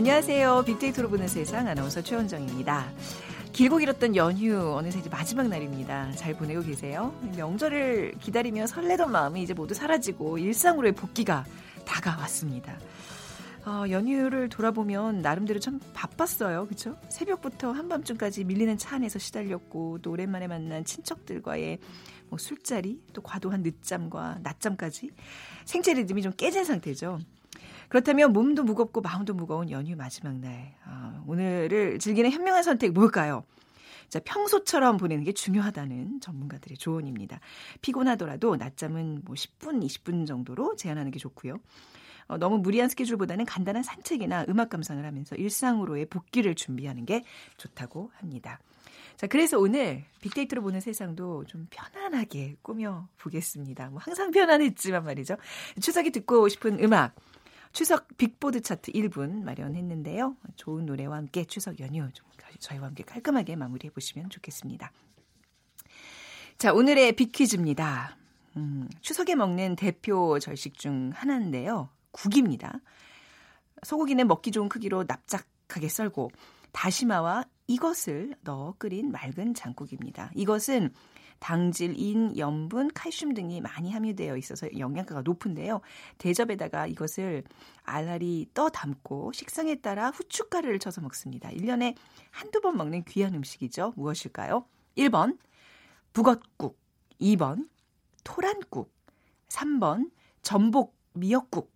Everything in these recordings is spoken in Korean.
안녕하세요. 빅데이터로 보는 세상 아나운서 최원정입니다. 길고 길었던 연휴 어느새 이제 마지막 날입니다. 잘 보내고 계세요? 명절을 기다리며 설레던 마음이 이제 모두 사라지고 일상으로의 복귀가 다가왔습니다. 어, 연휴를 돌아보면 나름대로 참 바빴어요. 그렇죠? 새벽부터 한밤중까지 밀리는 차 안에서 시달렸고 또 오랜만에 만난 친척들과의 뭐 술자리 또 과도한 늦잠과 낮잠까지 생체 리듬이 좀 깨진 상태죠. 그렇다면 몸도 무겁고 마음도 무거운 연휴 마지막 날 어, 오늘을 즐기는 현명한 선택 뭘까요? 자, 평소처럼 보내는 게 중요하다는 전문가들의 조언입니다. 피곤하더라도 낮잠은 뭐 10분, 20분 정도로 제한하는 게 좋고요. 어, 너무 무리한 스케줄보다는 간단한 산책이나 음악 감상을 하면서 일상으로의 복귀를 준비하는 게 좋다고 합니다. 자, 그래서 오늘 빅데이터로 보는 세상도 좀 편안하게 꾸며 보겠습니다. 뭐 항상 편안했지만 말이죠. 추석이 듣고 싶은 음악, 추석 빅보드 차트 1분 마련했는데요. 좋은 노래와 함께 추석 연휴 좀 저희와 함께 깔끔하게 마무리해 보시면 좋겠습니다. 자, 오늘의 빅퀴즈입니다. 음, 추석에 먹는 대표 절식 중 하나인데요. 국입니다. 소고기는 먹기 좋은 크기로 납작하게 썰고 다시마와 이것을 넣어 끓인 맑은 장국입니다. 이것은 당질, 인, 염분, 칼슘 등이 많이 함유되어 있어서 영양가가 높은데요. 대접에다가 이것을 알알이 떠 담고 식성에 따라 후춧가루를 쳐서 먹습니다. 1년에 한두 번 먹는 귀한 음식이죠. 무엇일까요? 1번 북엇국, 2번 토란국, 3번 전복 미역국,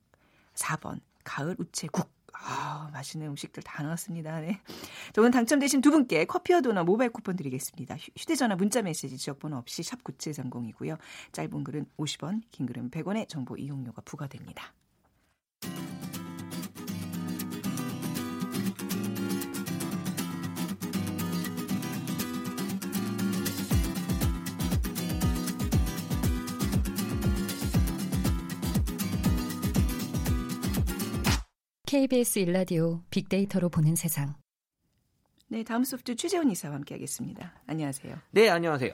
4번 가을 우체국. 아, 맛있는 음식들 다 나왔습니다. 네. 자, 오늘 당첨되신 두 분께 커피와 도넛 모바일 쿠폰 드리겠습니다. 휴대전화 문자 메시지 지역번호 없이 샵 9730이고요. 짧은 글은 50원, 긴 글은 100원의 정보 이용료가 부과됩니다. KBS 일라디오 빅데이터로 보는 세상. 네, 다음 소프트 취재원 이사와 함께하겠습니다. 안녕하세요. 네, 안녕하세요.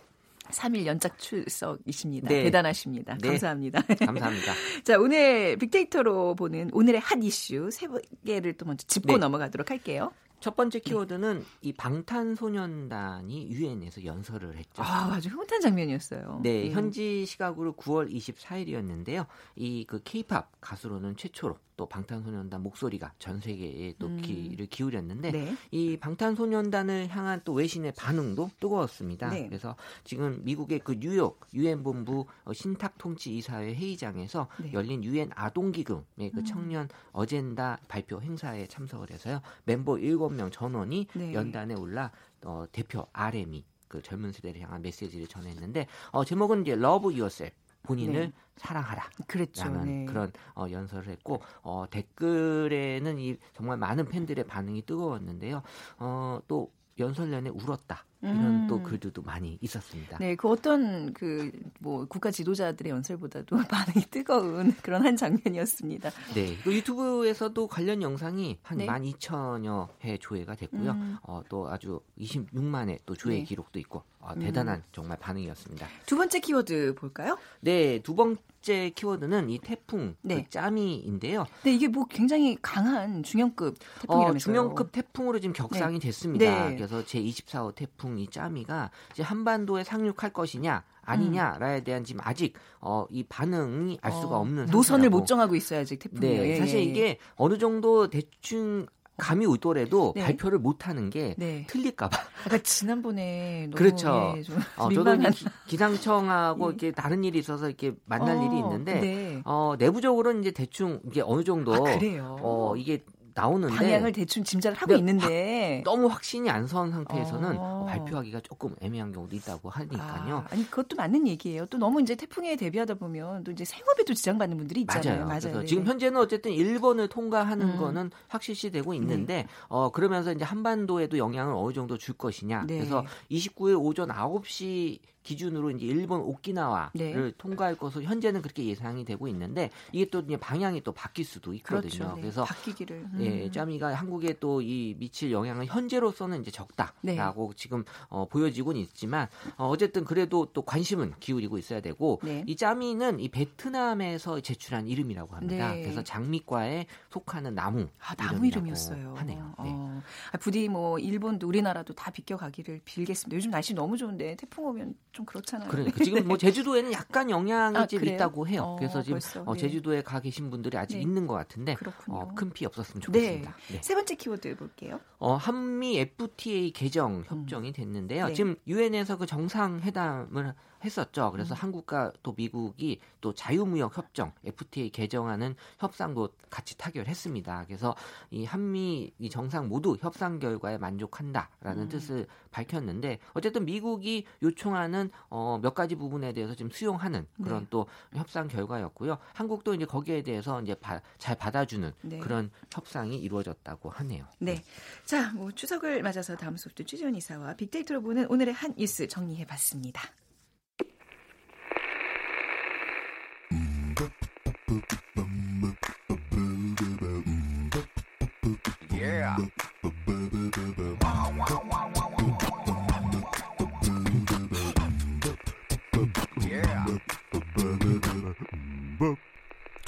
3일 연작 출석이십니다. 네. 대단하십니다. 네. 감사합니다. 감사합니다. 자, 오늘 빅데이터로 보는 오늘의 핫 이슈 세 개를 또 먼저 짚고 네. 넘어가도록 할게요. 첫 번째 키워드는 네. 이 방탄소년단이 유엔에서 연설을 했죠. 아, 아주 흐뭇한 장면이었어요. 네, 음. 현지 시각으로 9월 24일이었는데요. 이 그 케이팝 가수로는 최초로 또 방탄소년단 목소리가 전 세계에 또 음. 귀를 기울였는데 네. 이 방탄소년단을 향한 또 외신의 반응도 뜨거웠습니다. 네. 그래서 지금 미국의 그 뉴욕 유엔 본부 어, 신탁 통치 이사회 회의장에서 네. 열린 유엔 아동 기금의 그 음. 청년 어젠다 발표 행사에 참석을 해서요. 멤버 7명 전원이 네. 연단에 올라 어, 대표 RM이 그 젊은 세대를 향한 메시지를 전했는데 어, 제목은 이제 Love Yourself 본인을 네. 사랑하라. 그랬죠. 라는 네. 그런 어, 연설을 했고 어, 댓글에는 이 정말 많은 팬들의 반응이 뜨거웠는데요. 어, 또 연설 내내 울었다. 이런 음. 또 글들도 많이 있었습니다. 네, 그 어떤 그 뭐 국가 지도자들의 연설보다도 반응이 뜨거운 그런 한 장면이었습니다. 네, 그 유튜브에서도 관련 영상이 한 네. 12,000여 회 조회가 됐고요. 음. 어, 또 아주 26만의 또 조회 네. 기록도 있고 어, 대단한 음. 정말 반응이었습니다. 두 번째 키워드 볼까요? 네, 두 번째 키워드는 이 태풍 그 네. 그 짜미인데요. 네, 이게 뭐 굉장히 강한 중형급 태풍이라면서요. 어, 중형급 태풍으로 지금 격상이 네. 됐습니다. 네. 그래서 제 24호 태풍 이 짜미가 이제 한반도에 상륙할 것이냐 아니냐라에 대한 지금 아직 어, 이 반응이 알 수가 어, 없는 어, 노선을 못 정하고 있어요 아직 태풍이. 네, 사실 예, 예. 이게 어느 정도 대충 감이 오더라도 네. 발표를 못 하는 게 네. 틀릴까봐. 아까 지난번에 너무 그렇죠. 예, 어, 저도 기, 상청하고 예. 이렇게 다른 일이 있어서 이렇게 만날 어, 일이 있는데 네. 어, 내부적으로 이제 대충 이게 어느 정도 아, 어, 이게 나오는데 방향을 대충 짐작을 하고 있는데 하, 너무 확신이 안 선 상태에서는 어. 발표하기가 조금 애매한 경우도 있다고 하니까요. 아, 니 그것도 맞는 얘기예요. 또 너무 이제 태풍에 대비하다 보면 또 이제 생업에도 지장받는 분들이 있잖아요. 맞아요. 맞아요. 그래서 지금 현재는 어쨌든 일본을 통과하는 음. 거는 확실시되고 있는데 네. 어 그러면서 이제 한반도에도 영향을 어느 정도 줄 것이냐. 네. 그래서 29일 오전 9시 기준으로 이제 일본 오키나와를 네. 통과할 것으로 현재는 그렇게 예상이 되고 있는데 이게 또 이제 방향이 또 바뀔 수도 있거든요. 그렇죠. 네. 그래서 바뀌기를 예, 음. 예, 짜미가 한국에 또 이 미칠 영향은 현재로서는 이제 적다라고 네. 지금 어, 보여지고는 있지만 어, 어쨌든 그래도 또 관심은 기울이고 있어야 되고 네. 이 짜미는 이 베트남에서 제출한 이름이라고 합니다. 네. 그래서 장미과에 속하는 나무 아, 나무 이름이었어요. 하네요. 네. 어. 아, 부디 뭐 일본도 우리나라도 다 비껴가기를 빌겠습니다. 요즘 날씨 너무 좋은데 태풍 오면 좀 그렇잖아요. 그러니까 지금 뭐 제주도에는 약간 영향이 아, 좀 있다고 해요. 어, 그래서 지금 어, 네. 제주도에 가 계신 분들이 아직 네. 있는 것 같은데 어, 큰피 없었으면 좋겠습니다. 네. 네. 세 번째 키워드 볼게요. 어, 한미 FTA 개정 협정이 됐는데요. 음. 지금 유엔에서 그 정상회담을 했었죠. 그래서 음. 한국과 또 미국이 또 자유무역 협정 FTA 개정하는 협상도 같이 타결했습니다. 그래서 이 한미 이 정상 모두 협상 결과에 만족한다라는 음. 뜻을 밝혔는데 어쨌든 미국이 요청하는 어, 몇 가지 부분에 대해서 지금 수용하는 그런 네. 또 협상 결과였고요. 한국도 이제 거기에 대해서 이제 바, 잘 받아주는 네. 그런 협상이 이루어졌다고 하네요. 네. 네. 자, 뭐 추석을 맞아서 다음 소프트 최지원 이사와 빅데이터로 보는 오늘의 한 뉴스 정리해 봤습니다.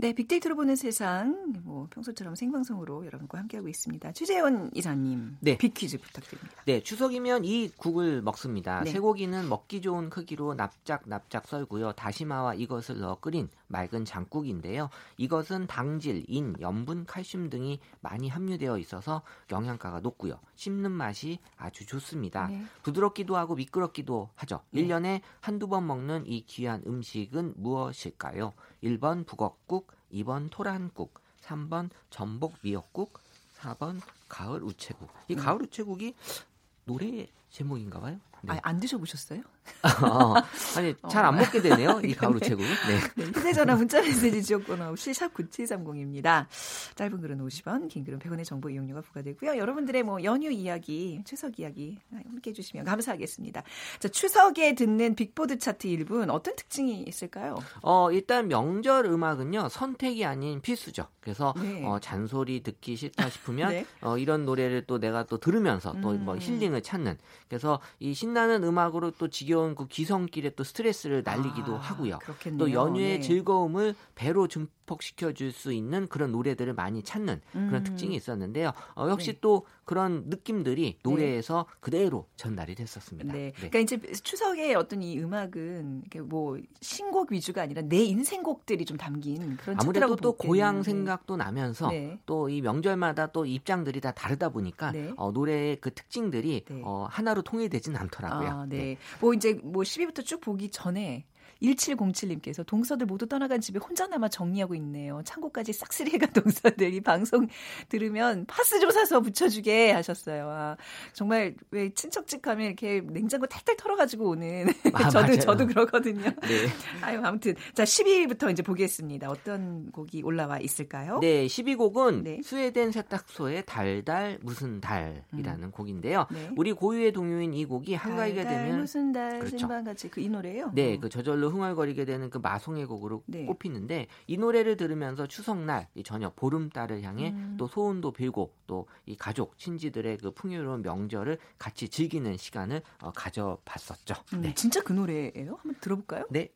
네, 빅데이터로 보는 세상, 뭐 평소처럼 생방송으로 여러분과 함께하고 있습니다. 최재원 이사님, 네. 빅퀴즈 부탁드립니다. 네, 추석이면 이 국을 먹습니다. 네. 쇠고기는 먹기 좋은 크기로 납작 납작 썰고요. 다시마와 이것을 넣어 끓인 맑은 장국인데요. 이것은 당질, 인, 염분, 칼슘 등이 많이 함유되어 있어서 영양가가 높고요. 씹는 맛이 아주 좋습니다. 네. 부드럽기도 하고 미끄럽기도 하죠. 네. 1년에 한두 번 먹는 이 귀한 음식은 무엇일까요? 1번 북엇국, 2번 토란국, 3번 전복 미역국, 4번 가을 우체국. 이 음. 가을 우체국이 노래 제목인가 봐요. 네. 아, 안 드셔보셨어요? 어, 아니 잘 안 먹게 되네요. 이 가을 우체국. 네. 네. 휴대전화 문자메시지 지역번호 없이 샵 9730입니다. 짧은 글은 50원, 긴 글은 100원의 정보 이용료가 부과되고요. 여러분들의 뭐 연휴 이야기, 추석 이야기 함께 해주시면 감사하겠습니다. 자, 추석에 듣는 빅보드 차트 1분 어떤 특징이 있을까요? 어, 일단 명절 음악은요 선택이 아닌 필수죠. 그래서 네. 어, 잔소리 듣기 싫다 싶으면 네. 어, 이런 노래를 또 내가 또 들으면서 또뭐 음. 힐링을 찾는. 그래서 이 신나는 음악으로 또 지겨운 그 기성길에 또 스트레스를 날리기도 아, 하고요. 그렇겠네요. 또 연휴의 네. 즐거움을 배로 증 폭시켜 줄 수 있는 그런 노래들을 많이 찾는 그런 음. 특징이 있었는데요. 어, 역시 네. 또 그런 느낌들이 네. 노래에서 네. 그대로 전달이 됐었습니다. 네. 네. 그러니까 이제 추석의 어떤 이 음악은 뭐 신곡 위주가 아니라 내 인생곡들이 좀 담긴 그런 아무래도 또 고향 생각도 나면서 네. 또이 명절마다 또 입장들이 다 다르다 보니까 어, 노래의 그 특징들이 어, 하나로 통일되진 않더라고요. 아, 네. 뭐 이제 뭐 10위부터 쭉 보기 전에 1707님께서 동서들 모두 떠나간 집에 혼자 남아 정리하고 있네요. 창고까지 싹쓸이해간 동서들 이 방송 들으면 파스 좀 사서 붙여주게 하셨어요. 아, 정말 왜 친척집 가면 이렇게 냉장고 탈탈 털어가지고 오는 아, 저도 맞아요. 저도 그러거든요. 네. 아유 아무튼 자 10위부터 이제 보겠습니다. 어떤 곡이 올라와 있을까요? 네, 12곡은 네. 스웨덴 세탁소의 달달 무슨 달이라는 음. 곡인데요. 네. 우리 고유의 동요인 이 곡이 한가위가 되면 무슨 달 그렇죠. 같이 그 이 노래요? 네, 그 저절로 흥얼거리게 되는 그 마송의 곡으로 네. 꼽히는데 이 노래를 들으면서 추석날 이 저녁 보름달을 향해 음. 또 소원도 빌고 또 이 가족 친지들의 그 풍요로운 명절을 같이 즐기는 시간을 어, 가져봤었죠. 음, 네. 진짜 그 노래예요? 한번 들어볼까요? 네.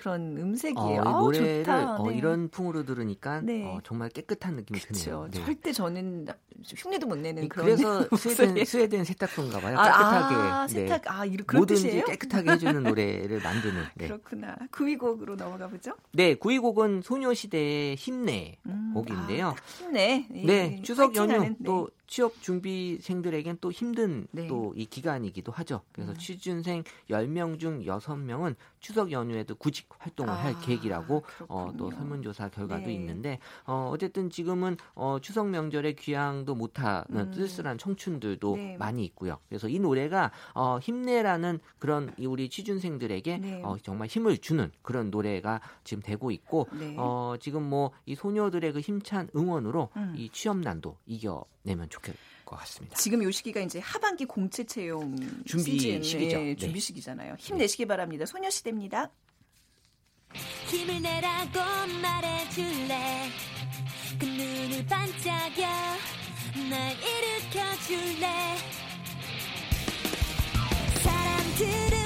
그런 음색이에요. 어, 아우, 노래를 좋다. 어, 네. 이런 풍으로 들으니까 네. 어, 정말 깨끗한 느낌이 그렇죠. 드네요. 네. 절대 저는 흉내도 못 내는 그런 그래서 스웨덴. 스웨덴 세탁소인가 봐요. 아, 깨끗하게. 아, 네. 세탁 아 이런 뭐든지 뜻이에요? 깨끗하게 해주는 노래를 만드는. 네. 그렇구나. 구이곡으로 넘어가 보죠. 네, 구이곡은 소녀시대의 힘내 음, 곡인데요. 아, 딱 힘내. 이- 네, 이 추석 연휴 파이팅하는, 네. 또 취업 준비생들에겐 또 힘든 네. 또이 기간이기도 하죠. 그래서 음. 취준생 10명 중 6명은 추석 연휴에도 구직 활동을 아, 할 계획이라고 어, 또. 설문조사 결과도 네. 있는데 어, 어쨌든 지금은 어, 추석 명절에 귀향도 못하는 음. 쓸쓸한 청춘들도 네. 많이 있고요. 그래서 이 노래가 어, 힘내라는 그런 이 우리 취준생들에게 네. 어, 정말 힘을 주는 그런 노래가 지금 되고 있고 네. 어, 지금 뭐 이 소녀들의 그 힘찬 응원으로 음. 이 취업난도 이겨 내면 좋겠 것 같습니다. 지금 요 시기가 이제 하반기 공채 채용 준비 시즌, 시기죠. 네, 네. 준비 시기잖아요. 힘내시기 바랍니다. 소녀시대입니다. 힘을 내라고 말해줄래 그 눈을 반짝여 날 일으켜줄래 사람들은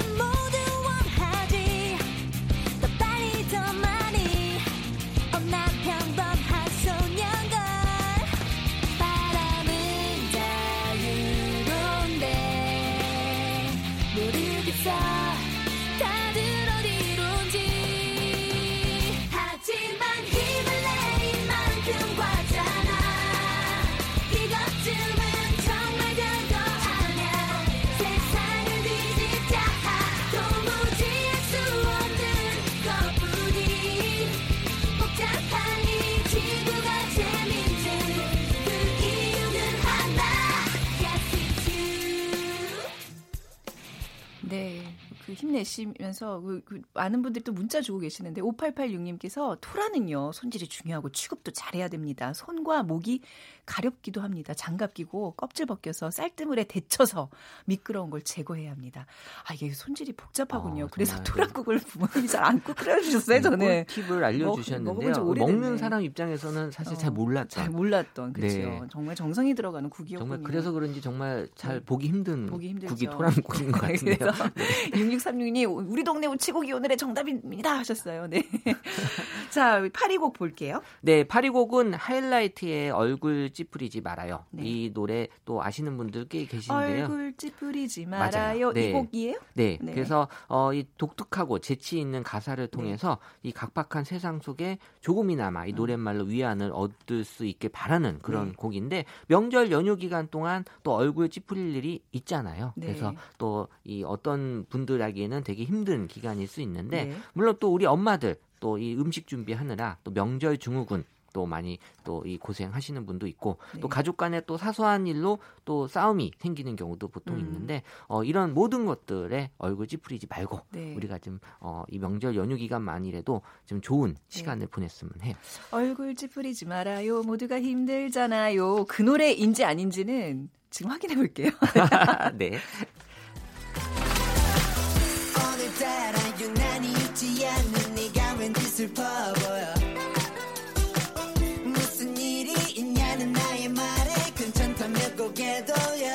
네. 그 힘내시면서 그, 그 많은 분들이 또 문자 주고 계시는데 5886님께서 토라는요 손질이 중요하고 취급도 잘해야 됩니다. 손과 목이 가렵기도 합니다. 장갑 끼고 껍질 벗겨서 쌀뜨물에 데쳐서 미끄러운 걸 제거해야 합니다. 아 이게 손질이 복잡하군요. 어, 그래서 정말 토라국을 부모님이 잘안꼭 끓여주셨어요 저는. 팁을 알려주셨는데요. 먹는 사람 입장에서는 사실 잘 어, 몰랐던. 잘 몰랐던 그렇죠. 네. 정말 정성이 들어가는 국이었군요. 정말 그래서 그런지 정말 잘 보기 힘든 보기 힘들죠. 국이 토란국인 것 같은데요. 그래서 6636님 우리 동네 우치고기 오늘의 정답입니다 하셨어요. 네. 자, 8위곡 볼게요. 네, 8위곡은 하이라이트의 얼굴 찌푸리지 말아요. 네. 이 노래 또 아시는 분들 꽤 계신데요. 얼굴 찌푸리지. 말아요. 네. 이 곡이에요? 네, 네. 그래서 어, 이 독특하고 재치 있는 가사를 통해서 이 각박한 세상 속에 조금이나마 이 노랫말로 위안을 얻을 수 있게 바라는 그런 음. 네. 곡인데 명절 연휴 기간 동안 또 얼굴 찌푸릴 일이 있잖아요. 네. 그래서 또 이 어떤 분들 에게는 되게 힘든 기간일 수 있는데 네. 물론 또 우리 엄마들 또 이 음식 준비하느라 또 명절 증후군 또 많이 또 이 고생하시는 분도 있고 네. 또 가족 간에 또 사소한 일로 또 싸움이 생기는 경우도 보통 음. 있는데 어, 이런 모든 것들에 얼굴 찌푸리지 말고 네. 우리가 좀 어, 이 명절 연휴 기간만이라도 좀 좋은 시간을 보냈으면 해요. 얼굴 찌푸리지 말아요. 모두가 힘들잖아요. 그 노래인지 아닌지는 지금 확인해 볼게요. 네. 슬퍼 보여. 무슨 일이 있냐는 나의 말에 괜찮다며 고개 돌려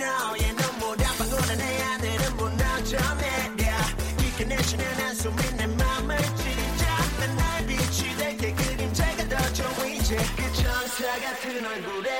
너의 눈물 한 방울에 내 하늘은 무너져 내려 깊게 내쉬는 한숨이 내 맘을 찢어 난날 빛이 될게 그림자가 더 좋아 이제. 그 천사 같은 얼굴에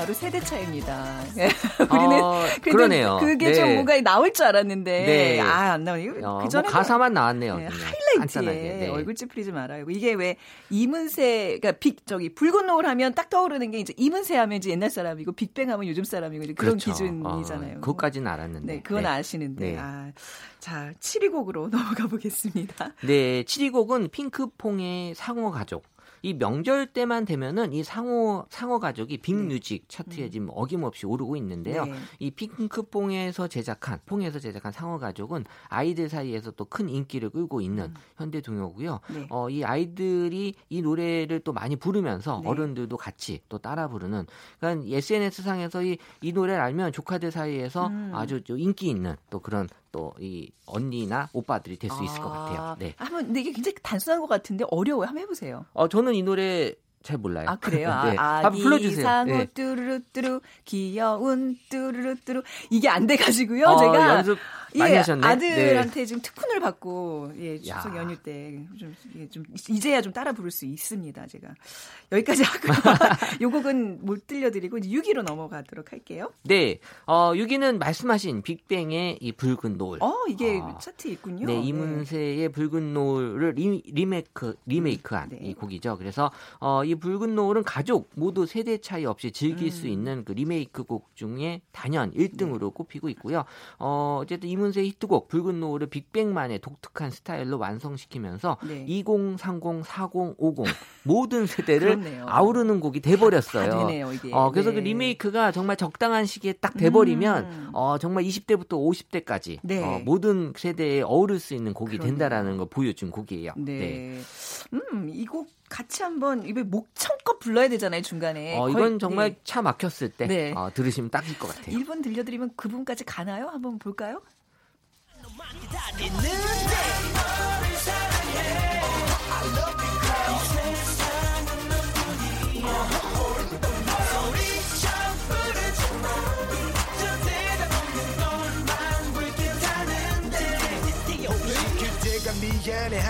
바로 세대 차이입니다. 우리는 어, 그러네요. 그게 네. 좀 뭔가 나올 줄 알았는데 네. 아안 나오네요. 어, 그뭐 전에 가사만 나왔네요. 네. 하이라이트에. 네. 얼굴 찌푸리지 말아요. 이게 왜 이문세, 그러니까 빅 저기 붉은 노을 하면 딱 떠오르는 게 이제 이문세 하면 이제 옛날 사람이고 빅뱅 하면 요즘 사람이고 이제 그런 그렇죠. 기준이잖아요. 어, 그것까지는 알았는데. 네, 그건 네. 아시는데. 네. 아, 자, 7위 곡으로 넘어가 보겠습니다. 네, 7위 곡은 핑크퐁의 상어 가족. 이 명절 때만 되면은 이 상호 상어 가족이 빅뮤직 차트에 지금 어김없이 오르고 있는데요. 네. 이 핑크퐁에서 제작한 퐁에서 제작한 상어 가족은 아이들 사이에서 또 큰 인기를 끌고 있는 현대 동요고요. 네. 어, 이 아이들이 이 노래를 또 많이 부르면서 네. 어른들도 같이 또 따라 부르는 그러니까 SNS 상에서 이, 이 노래를 알면 조카들 사이에서 음. 아주 좀 인기 있는 또 그런 또 이 언니나 오빠들이 될 수 있을 것 같아요. 네. 한번 근데 이게 굉장히 단순한 것 같은데 어려워요. 한번 해보세요. 어 저는 이 노래 잘 몰라요. 아 그래요? 네. 아, 한번 불러주세요. 이상호 네. 뚜루루뚜루 귀여운 뚜루루뚜루 이게 안 돼가지고요. 어, 제가 연습 많이 예, 하셨네. 아들한테 지금 특훈을 받고 예, 추석 야. 연휴 때좀좀 이제야 좀 따라 부를 수 있습니다. 제가 여기까지 하고요. 요 곡은 못 들려드리고 이제 6위로 넘어가도록 할게요. 네. 어 6위는 말씀하신 빅뱅의 이 붉은 노을. 어 이게 아. 차트 있군요. 네, 이문세의 붉은 노을을 리, 리메이크 리메이크한 네. 이 곡이죠. 그래서 어, 이 붉은 노을은 가족 모두 세대 차이 없이 즐길 음. 수 있는 그 리메이크 곡 중에 단연 1등으로 네. 꼽히고 있고요. 어, 어쨌든 이문세의 히트곡 붉은 노을을 빅뱅만의 독특한 스타일로 완성시키면서 네. 20, 30, 40, 50 모든 세대를 그렇네요. 아우르는 곡이 돼버렸어요. 다 되네요, 이게. 어, 그래서 네. 그 리메이크가 정말 적당한 시기에 딱 돼버리면 음. 어, 정말 20대부터 50대까지 네. 어, 모든 세대에 아우를 수 있는 곡이 그러네요. 된다라는 걸 보여준 곡이에요. 네. 음, 이곡 같이 한번 입에 목청껏 불러야 되잖아요, 중간에. 어, 거의- 이건 정말 네. 차 막혔을 때 네. 어, 들으시면 딱일 것 같아요. 1분 들려드리면 그분까지 가나요? 한번 볼까요?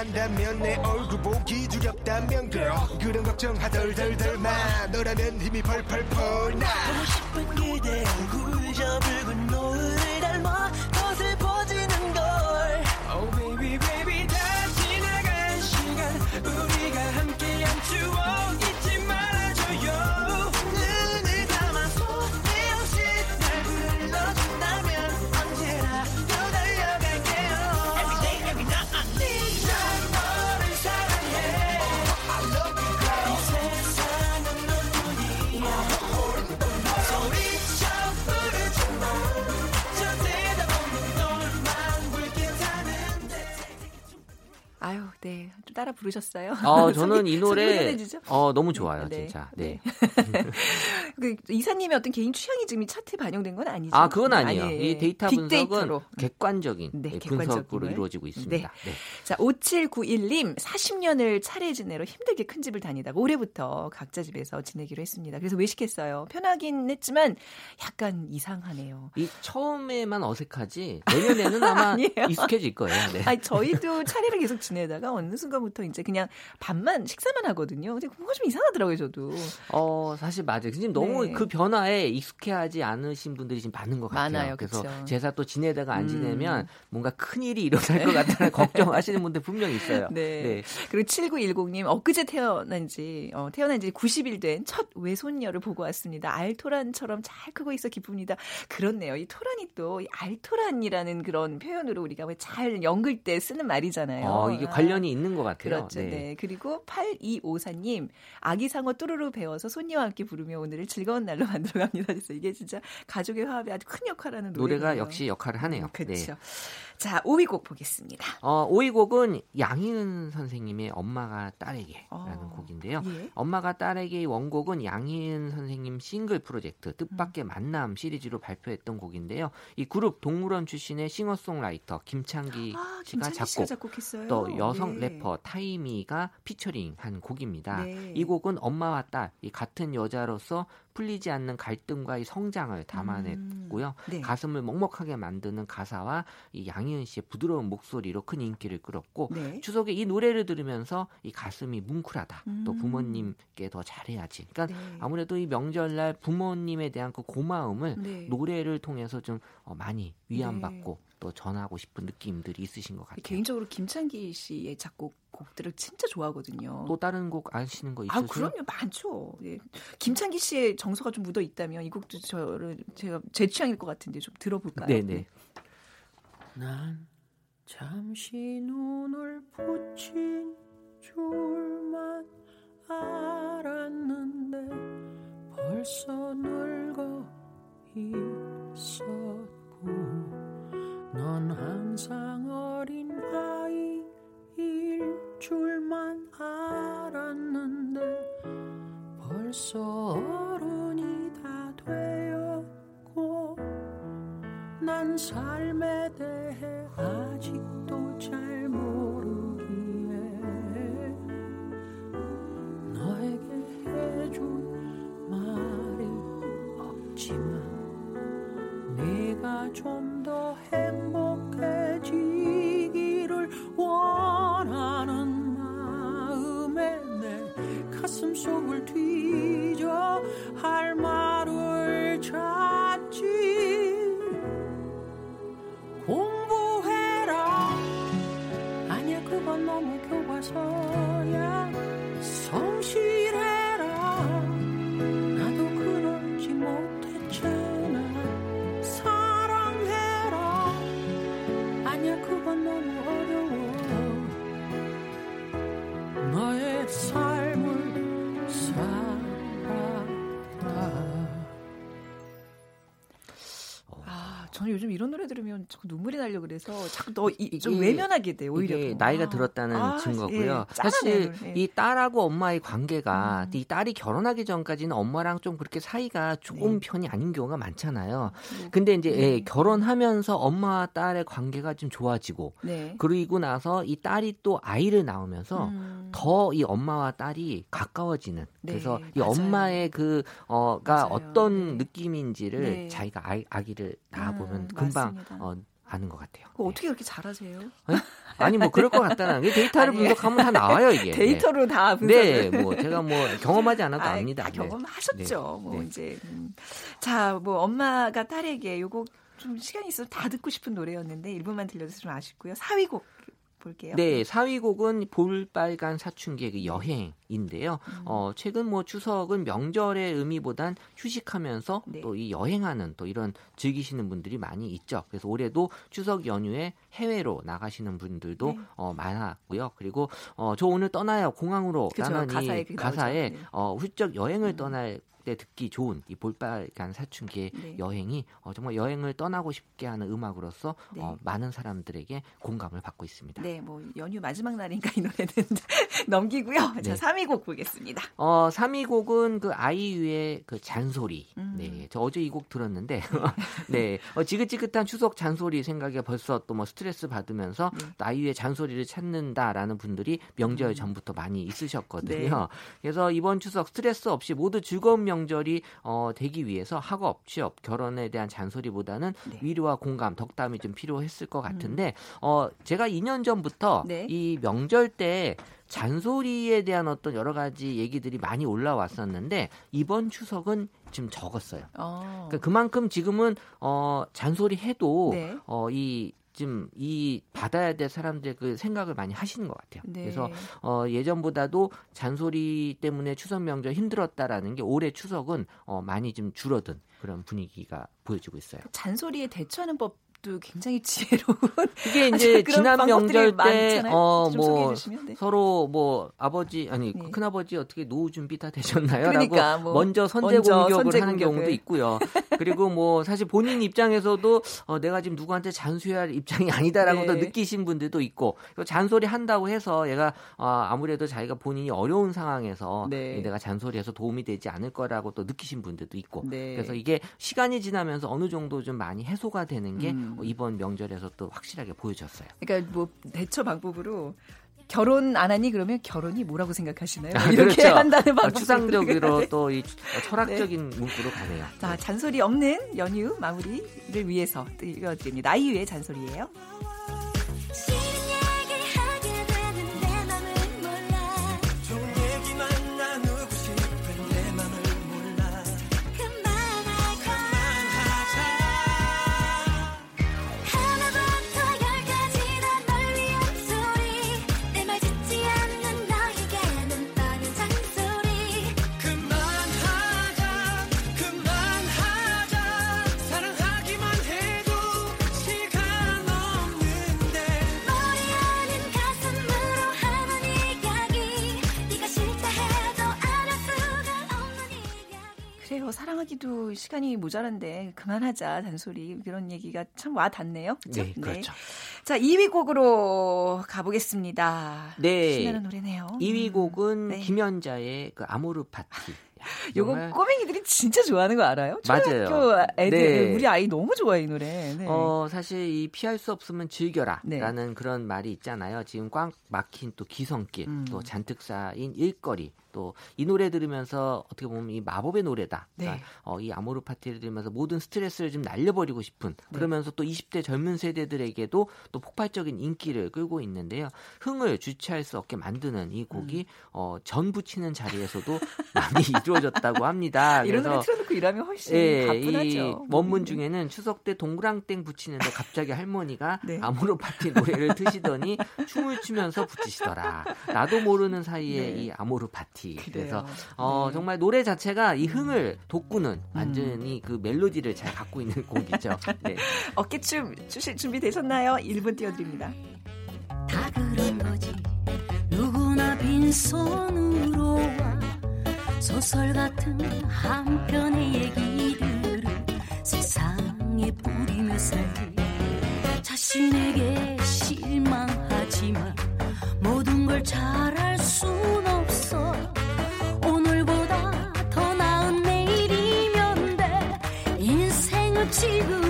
한다면 내 얼굴 보기 두렵다면 girl. 그런 걱정 하덜덜덜 마. 너라면 힘이 펄펄펄 나. 보고 싶은 그대 얼굴 저 붉은 노 따라 부르셨어요? 어, 저는 이 노래? 어, 너무 좋아요, 네. 진짜. 네. 그 이사님의 어떤 개인 취향이 지금 이 차트에 반영된 건 아니죠? 아, 그건 아니에요. 아니에요. 이 데이터 분석은. 객관적인 네, 예, 객관적인 분석으로 걸. 이루어지고 있습니다. 네. 자, 5791님, 40년을 차례 지내러 힘들게 큰 집을 다니다가 올해부터 각자 집에서 지내기로 했습니다. 그래서 외식했어요. 편하긴 했지만 약간 이상하네요. 이 처음에만 어색하지 내년에는 아마. 익숙해질 거예요. 네. 아니, 저희도 차례를 계속 지내다가 어느 순간 부터 이제 그냥 밥만, 식사만 하거든요. 근데 그거 좀 이상하더라고요, 저도. 어, 사실 맞아요. 지금 너무 네. 그 변화에 익숙해하지 않으신 분들이 지금 많은 것 같아요. 많아요, 그래서 그쵸. 제사 또 지내다가 안 음. 지내면 뭔가 큰 일이 일어날 것 같다는 걱정하시는 분들 분명히 있어요. 네. 그리고 7910님, 엊그제 태어난 지, 어, 태어난 지 90일 된 첫 외손녀를 보고 왔습니다. 알토란처럼 잘 크고 있어 기쁩니다. 그렇네요. 이 토란이 또, 이 알토란이라는 그런 표현으로 우리가 왜 잘 연글 때 쓰는 말이잖아요. 어, 이게 아. 관련이 있는 것 같아요. 그렇죠. 네. 그리고 8254님, 아기상어 뚜루루 배워서 손녀와 함께 부르며 오늘을 즐거운 날로 만들어 갑니다. 그래서 이게 진짜 가족의 화합에 아주 큰 역할을 하는 노래예요. 노래가 역시 역할을 하네요. 그렇죠. 네. 자, 5위 곡 보겠습니다. 어, 5위 곡은 양희은 선생님의 엄마가 딸에게라는 어, 곡인데요. 예. 엄마가 딸에게의 원곡은 양희은 선생님 싱글 프로젝트 음. 뜻밖의 만남 시리즈로 발표했던 곡인데요. 이 그룹 동물원 출신의 싱어송라이터 김창기 아, 씨가 작곡 작곡했어요. 또 여성 예. 래퍼 타이미가 피처링한 곡입니다. 네. 이 곡은 엄마와 딸, 이 같은 여자로서 풀리지 않는 갈등과의 성장을 담아냈고요. 음, 네. 가슴을 먹먹하게 만드는 가사와 이 양희은 씨의 부드러운 목소리로 큰 인기를 끌었고 네. 추석에 이 노래를 들으면서 이 가슴이 뭉클하다. 또 음. 부모님께 더 잘해야지. 그러니까 네. 아무래도 이 명절날 부모님에 대한 그 고마움을 네. 노래를 통해서 좀 어, 많이 위안받고 또 전하고 싶은 느낌들이 있으신 것 같아요. 개인적으로 김창기 씨의 작곡 곡들을 진짜 좋아하거든요. 또 다른 곡 아시는 거 아, 있으세요? 그럼요. 많죠. 예. 김창기 씨의 정서가 좀 묻어 있다면 이 곡도 저를 제가 제 취향일 것 같은데 좀 들어볼까요? 네 네. 난 잠시 눈을 붙인 줄만 알았는데 벌써 늙어 있었고 넌 항상 어린 아이일 줄만 알았는데 벌써 어른이 다 되었고 난 삶에 대해 아직도 잘 모르 너 저는 요즘 이런 노래 들으면 자꾸 눈물이 나려 그래서 자꾸 너좀 이게- 외면하게 돼 오히려. 이게 더. 나이가 아. 들었다는 아, 증거고요. 예, 사실 예. 이 딸하고 엄마의 관계가 음. 이 딸이 결혼하기 전까지는 엄마랑 좀 그렇게 사이가 좋은 네. 편이 아닌 경우가 많잖아요. 뭐, 근데 이제 예, 네. 결혼하면서 엄마와 딸의 관계가 좀 좋아지고 네. 그리고 나서 이 딸이 또 아이를 낳으면서 음. 더이 엄마와 딸이 가까워지는 네, 그래서 이 맞아요. 엄마의 그 어가 맞아요. 어떤 네. 느낌인지를 네. 자기가 아이, 아기를 낳아보면 음, 금방 맞습니다. 어, 아는 것 같아요. 네. 어떻게 그렇게 잘하세요? 아니 뭐 그럴 것 같다는 게 데이터를 아니, 분석하면 다 나와요 이게. 데이터로 다 네. 분석을. 네, 뭐 제가 뭐 경험하지 않아도 아, 압니다. 다 네. 경험하셨죠. 뭐 네. 이제 음. 자, 뭐 엄마가 딸에게 요거 좀 시간이 있으면 다 듣고 싶은 노래였는데 일부만 들려서 좀 아쉽고요. 4위곡 볼게요. 네, 4위 곡은 볼빨간 사춘기의 그 여행인데요. 음. 어, 최근 뭐 추석은 명절의 의미보단 휴식하면서 네. 또이 여행하는 또 이런 즐기시는 분들이 많이 있죠. 그래서 올해도 추석 연휴에 해외로 나가시는 분들도 네. 어, 많았고요. 그리고 어, 저 오늘 떠나요 공항으로 그게 가사에 나오죠. 네. 어, 훌쩍 여행을 음. 떠날 때 듣기 좋은 이 볼빨간 사춘기의 네. 여행이 어, 정말 여행을 떠나고 싶게 하는 음악으로서 네. 어, 많은 사람들에게 공감을 받고 있습니다. 네, 뭐 연휴 마지막 날이니까 이 노래는 넘기고요. 네. 자, 3위 곡 보겠습니다. 어, 3위 곡은 그 아이유의 그 잔소리. 음. 네. 저 어제 이 곡 들었는데, 네. 어, 지긋지긋한 추석 잔소리 생각에 벌써 또 뭐 스트레스 받으면서 네. 또 아이유의 잔소리를 찾는다라는 분들이 명절 음. 전부터 많이 있으셨거든요. 네. 그래서 이번 추석 스트레스 없이 모두 즐거운 명 절이 어, 되기 위해서 학업, 취업, 결혼에 대한 잔소리보다는 네. 위로와 공감, 덕담이 좀 필요했을 것 같은데, 어, 제가 2년 전부터 음. 네. 이 명절 때 잔소리에 대한 어떤 여러 가지 얘기들이 많이 올라왔었는데 이번 추석은 좀 적었어요. 어. 그러니까 그만큼 지금은 어 잔소리 해도 네. 어이 지금 이 받아야 될 사람들 그 생각을 많이 하시는 것 같아요. 네. 그래서 어 예전보다도 잔소리 때문에 추석 명절 힘들었다라는 게 올해 추석은 어 많이 좀 줄어든 그런 분위기가 보여지고 있어요. 잔소리에 대처하는 법 도 굉장히 지혜로운 이게 이제 지난 명절 때 많잖아요. 어좀 소개해 뭐 주시면 네. 서로 뭐 아버지 아니 네. 큰 아버지 어떻게 노후 준비 다 되셨나요? 그러니까 라고 뭐 먼저 선제 먼저 공격을 선제 하는 공격을. 경우도 있고요. 그리고 뭐 사실 본인 입장에서도 어, 내가 지금 누구한테 잔소리할 입장이 아니다라고 네. 또 느끼신 분들도 있고 잔소리 한다고 해서 얘가 어, 아무래도 자기가 본인이 어려운 상황에서 네. 내가 잔소리해서 도움이 되지 않을 거라고 또 느끼신 분들도 있고 네. 그래서 이게 시간이 지나면서 어느 정도 좀 많이 해소가 되는 게 음. 어, 이번 명절에서 또 확실하게 보여졌어요. 그러니까 뭐 대처 방법으로 결혼 안 하니 그러면 결혼이 뭐라고 생각하시나요? 아, 이렇게 그렇죠. 한다는 어, 방법 추상적으로 또 이 철학적인 문구로 가네요. 자 잔소리 없는 연휴 마무리를 위해서 띄워드립니다. 아이유의 잔소리예요. 하기도 시간이 모자란데 그만하자 잔소리 그런 얘기가 참 와 닿네요. 그죠? 네, 그렇죠. 자, 2위 곡으로 가보겠습니다. 네. 신나는 노래네요. 2위 곡은 네. 김연자의 그 아모르 파티. 야, 요거 정말 꼬맹이들이 진짜 좋아하는 거 알아요? 맞아요. 초등학교 애들 네. 우리 아이 너무 좋아해 이 노래. 네. 어, 사실 이 피할 수 없으면 즐겨라 네. 라는 그런 말이 있잖아요. 지금 꽉 막힌 또 기성길, 음. 또 잔뜩 쌓인 일거리, 또 이 노래 들으면서 어떻게 보면 이 마법의 노래다. 그러니까 네. 어, 이 아모르 파티를 들으면서 모든 스트레스를 좀 날려버리고 싶은 네. 그러면서 또 20대 젊은 세대들에게도 또 폭발적인 인기를 끌고 있는데요. 흥을 주체할 수 없게 만드는 이 곡이 음. 어, 전 부치는 자리에서도 많이 이루어졌다고 합니다. 이런 노래 틀어놓고 일하면 훨씬 예. 이 원문 중에는 추석 때 동그랑땡 붙이는데 갑자기 할머니가 네. 아모르 파티 노래를 트시더니 춤을 추면서 붙이시더라. 나도 모르는 사이에 네. 이 아모르 파티. 그래서 그래요. 어, 네. 정말 노래 자체가 이 흥을 돋구는 음. 완전히 그 멜로디를 잘 갖고 있는 곡이죠. 네. 어깨춤 추실 준비 되셨나요? 1분 띄워드립니다. 다 그런 거지 누구나 빈손으로 와 소설 같은 한 편의 얘기들을 세상에 뿌리며 살지 자신에게 실망하지만 모든 걸 잘할 순 없어 오늘보다 더 나은 내일이면 돼. 인생은 지금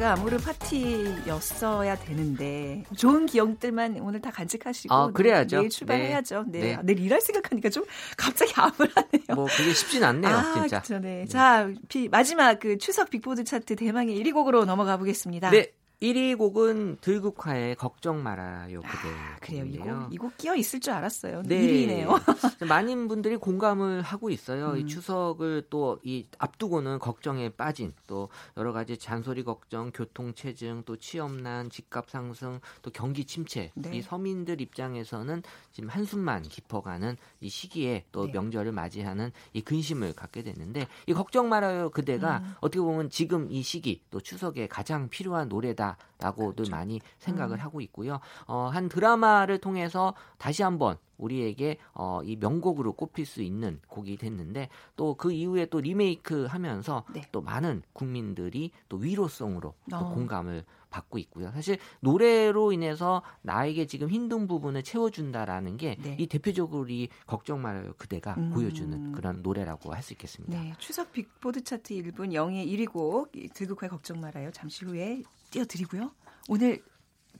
자체가 아무르 파티였어야 되는데 좋은 기억들만 오늘 다 간직하시고 아, 그래야죠. 내일 출발해야죠. 네. 네. 아, 내일 일할 생각하니까 좀 갑자기 암울하네요. 뭐 그게 쉽진 않네요, 아, 진짜. 그쵸, 네. 자, 비- 마지막 그 추석 빅보드 차트 대망의 1위 곡으로 넘어가 보겠습니다. 네. 1위 곡은 들국화의 걱정 말아요 그대. 아, 그래요. 이 곡인데요. 곡, 이곡 끼어 있을 줄 알았어요. 네. 1위네요. 많은 분들이 공감을 하고 있어요. 음. 이 추석을 또 이 앞두고는 걱정에 빠진 또 여러 가지 잔소리 걱정, 교통 체증, 또 취업난, 집값 상승, 또 경기 침체. 네. 이 서민들 입장에서는 지금 한숨만 깊어가는 이 시기에 또 네. 명절을 맞이하는 이 근심을 갖게 됐는데 이 걱정 말아요 그대가 음. 어떻게 보면 지금 이 시기 또 추석에 가장 필요한 노래다 라고들 그렇죠. 많이 생각을 음. 하고 있고요. 어, 한 드라마를 통해서 다시 한번 우리에게 어, 이 명곡으로 꼽힐 수 있는 곡이 됐는데 또 그 이후에 또 리메이크 하면서 네. 또 많은 국민들이 또 위로송으로 또 어. 공감을 받고 있고요. 사실 노래로 인해서 나에게 지금 힘든 부분을 채워준다라는 게이 네. 대표적으로 이 걱정 말아요 그대가 음. 보여주는 그런 노래라고 할 수 있겠습니다. 네, 추석 빅보드 차트 1분 영예 1위 곡 들국화의 걱정 말아요. 잠시 후에 띄워드리고요. 오늘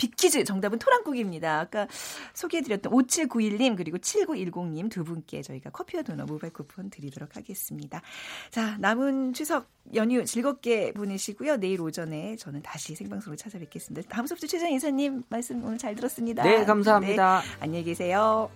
빅퀴즈 정답은 토랑국입니다. 아까 소개해드렸던 5791님 그리고 7910님 두 분께 저희가 커피와 도넛 모바일 쿠폰 드리도록 하겠습니다. 자 남은 추석 연휴 즐겁게 보내시고요. 내일 오전에 저는 다시 생방송으로 찾아뵙겠습니다. 다음 소프트 최정 이사님 말씀 오늘 잘 들었습니다. 네, 감사합니다. 네, 안녕히 계세요.